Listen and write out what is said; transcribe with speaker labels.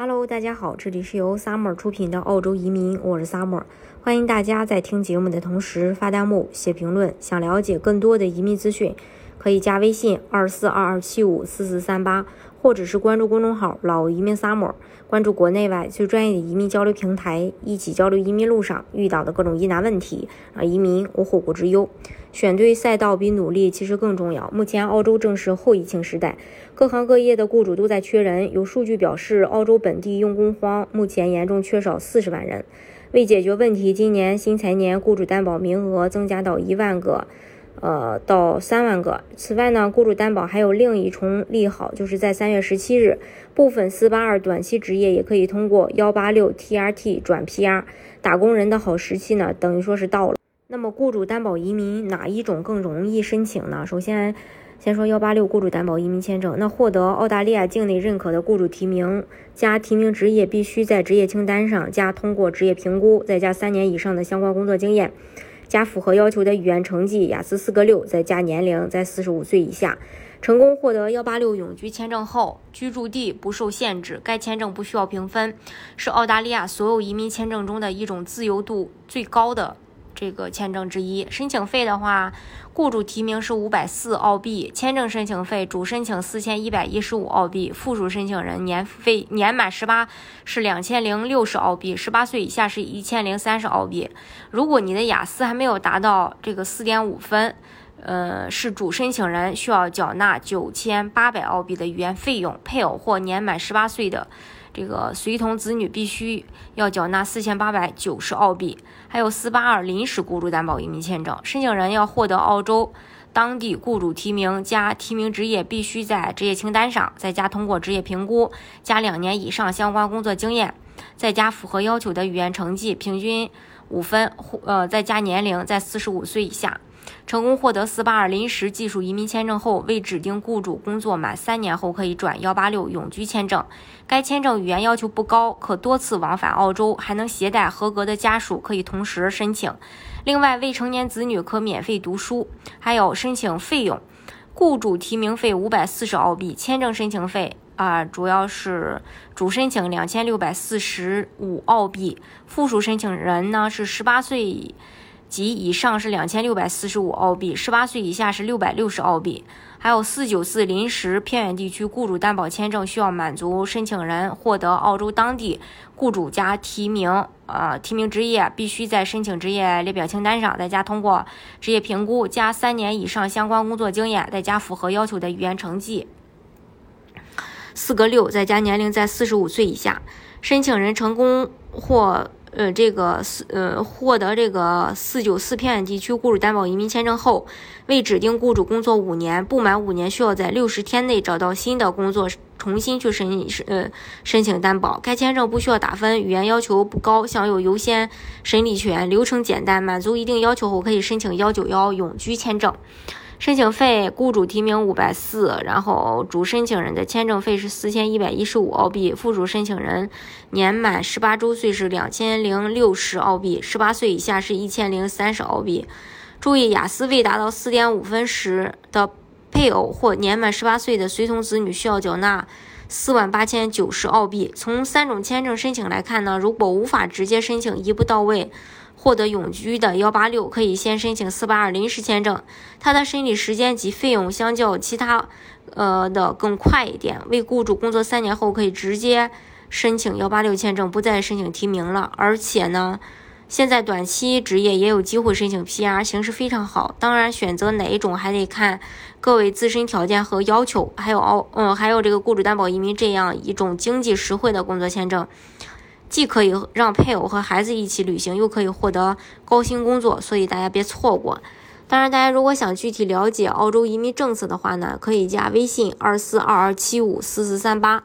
Speaker 1: Hello，大家好，这里是由 Summer 出品的澳洲移民，我是 Summer，欢迎大家在听节目的同时发弹幕、写评论。想了解更多的移民资讯，可以加微信二四二二七五四四三八，或者是关注公众号“老移民 Summer”，关注国内外最专业的移民交流平台，一起交流移民路上遇到的各种疑难问题，啊移民无后顾之忧。选对赛道比努力其实更重要。目前澳洲正是后疫情时代，各行各业的雇主都在缺人。有数据表示，澳洲本地用工荒，目前严重缺少四十万人。为解决问题，今年新财年雇主担保名额增加到一万个，呃，到三万个。此外呢，雇主担保还有另一重利好，就是在三月十七日，部分四八二短期职业也可以通过幺八六 TRT 转 PR，打工人的好时期呢，等于说是到了。那么，雇主担保移民哪一种更容易申请呢？首先，先说幺八六雇主担保移民签证。那获得澳大利亚境内认可的雇主提名加提名职业必须在职业清单上加通过职业评估，再加三年以上的相关工作经验，加符合要求的语言成绩雅思四个六，再加年龄在四十五岁以下。成功获得幺八六永居签证后，居住地不受限制，该签证不需要评分，是澳大利亚所有移民签证中的一种自由度最高的。这个签证之一，申请费的话，雇主提名是五百四澳币，签证申请费主申请四千一百一十五澳币，附属申请人年费年满十八是两千零六十澳币，十八岁以下是一千零三十澳币。如果你的雅思还没有达到这个四点五分，呃，是主申请人需要缴纳九千八百澳币的语言费用，配偶或年满十八岁的。这个随同子女必须要缴纳四千八百九十澳币，还有四八二临时雇主担保移民签证，申请人要获得澳洲当地雇主提名加提名职业必须在职业清单上，再加通过职业评估，加两年以上相关工作经验，再加符合要求的语言成绩平均五分，呃，再加年龄在四十五岁以下。成功获得四八二临时技术移民签证后，为指定雇主工作满三年后，可以转幺八六永居签证。该签证语言要求不高，可多次往返澳洲，还能携带合格的家属，可以同时申请。另外，未成年子女可免费读书。还有申请费用，雇主提名费五百四十澳币，签证申请费啊，主要是主申请两千六百四十五澳币，附属申请人呢是十八岁。及以上是两千六百四十五澳币，十八岁以下是六百六十澳币。还有四九四临时偏远地区雇主担保签证需要满足申请人获得澳洲当地雇主加提名，呃，提名职业必须在申请职业列表清单上，再加通过职业评估，加三年以上相关工作经验，再加符合要求的语言成绩，四个六，再加年龄在四十五岁以下。申请人成功或呃，这个四呃获得这个四九四偏远地区雇主担保移民签证后，为指定雇主工作五年，不满五年需要在六十天内找到新的工作，重新去申呃申请担保。该签证不需要打分，语言要求不高，享有优先审理权，流程简单，满足一定要求后可以申请幺九幺永居签证。申请费，雇主提名五百四，然后主申请人的签证费是四千一百一十五澳币，附属申请人年满十八周岁是两千零六十澳币，十八岁以下是一千零三十澳币。注意，雅思未达到四点五分时的配偶或年满十八岁的随同子女需要缴纳四万八千九十澳币。从三种签证申请来看呢，如果无法直接申请一步到位。获得永居的幺八六可以先申请四八二临时签证，它的审理时间及费用相较其他呃的更快一点。为雇主工作三年后可以直接申请幺八六签证，不再申请提名了。而且呢，现在短期职业也有机会申请 PR，形势非常好。当然，选择哪一种还得看各位自身条件和要求，还有哦嗯还有这个雇主担保移民这样一种经济实惠的工作签证。既可以让配偶和孩子一起旅行，又可以获得高薪工作，所以大家别错过。当然，大家如果想具体了解澳洲移民政策的话呢，可以加微信二四二二七五四四三八，